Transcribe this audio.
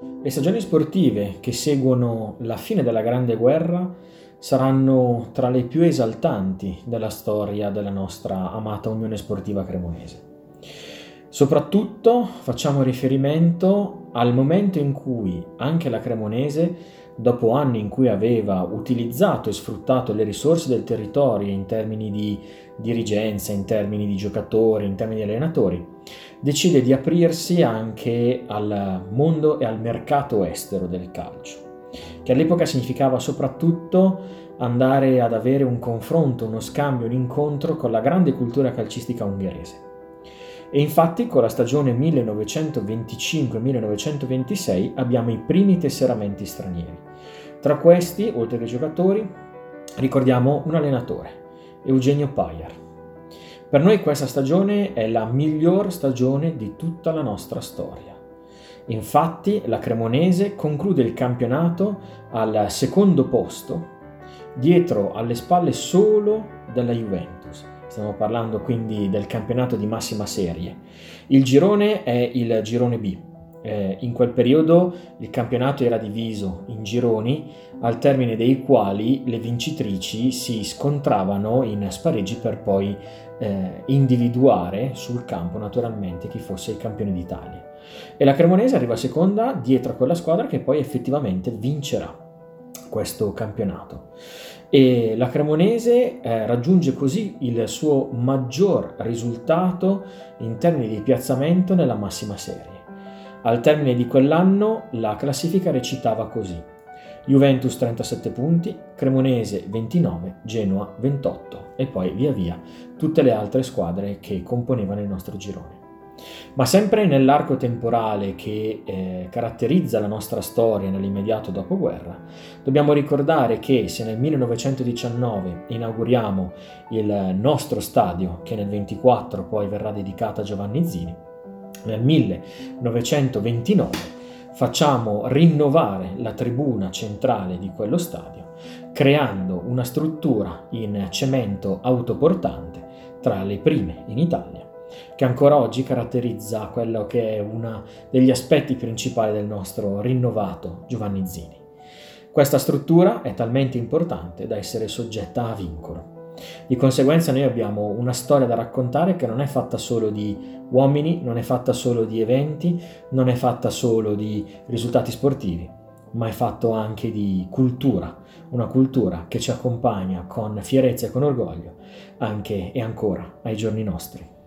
Le stagioni sportive che seguono la fine della Grande Guerra saranno tra le più esaltanti della storia della nostra amata Unione Sportiva Cremonese. Soprattutto facciamo riferimento al momento in cui anche la Cremonese dopo anni in cui aveva utilizzato e sfruttato le risorse del territorio in termini di dirigenza, in termini di giocatori, in termini di allenatori, decide di aprirsi anche al mondo e al mercato estero del calcio, che all'epoca significava soprattutto andare ad avere un confronto, uno scambio, un incontro con la grande cultura calcistica ungherese. E infatti con la stagione 1925-1926 abbiamo i primi tesseramenti stranieri. Tra questi, oltre che giocatori, ricordiamo un allenatore, Eugenio Paier. Per noi questa stagione è la miglior stagione di tutta la nostra storia. Infatti la Cremonese conclude il campionato al secondo posto, dietro alle spalle solo della Juventus Stiamo parlando quindi del campionato di massima serie. Il girone è il girone B. Eh, in quel periodo il campionato era diviso in gironi, al termine dei quali le vincitrici si scontravano in spareggi per poi eh, individuare sul campo naturalmente chi fosse il campione d'Italia. E la Cremonese arriva seconda dietro a quella squadra che poi effettivamente vincerà questo campionato e la Cremonese eh, raggiunge così il suo maggior risultato in termini di piazzamento nella massima serie. Al termine di quell'anno la classifica recitava così. Juventus 37 punti, Cremonese 29, Genoa 28 e poi via via tutte le altre squadre che componevano il nostro girone. Ma sempre nell'arco temporale che eh, caratterizza la nostra storia nell'immediato dopoguerra, dobbiamo ricordare che se nel 1919 inauguriamo il nostro stadio, che nel 24 poi verrà dedicato a Giovanni Zini, nel 1929 facciamo rinnovare la tribuna centrale di quello stadio, creando una struttura in cemento autoportante tra le prime in Italia che ancora oggi caratterizza quello che è uno degli aspetti principali del nostro rinnovato Giovanni Zini. Questa struttura è talmente importante da essere soggetta a vincolo. Di conseguenza noi abbiamo una storia da raccontare che non è fatta solo di uomini, non è fatta solo di eventi, non è fatta solo di risultati sportivi, ma è fatto anche di cultura, una cultura che ci accompagna con fierezza e con orgoglio anche e ancora ai giorni nostri.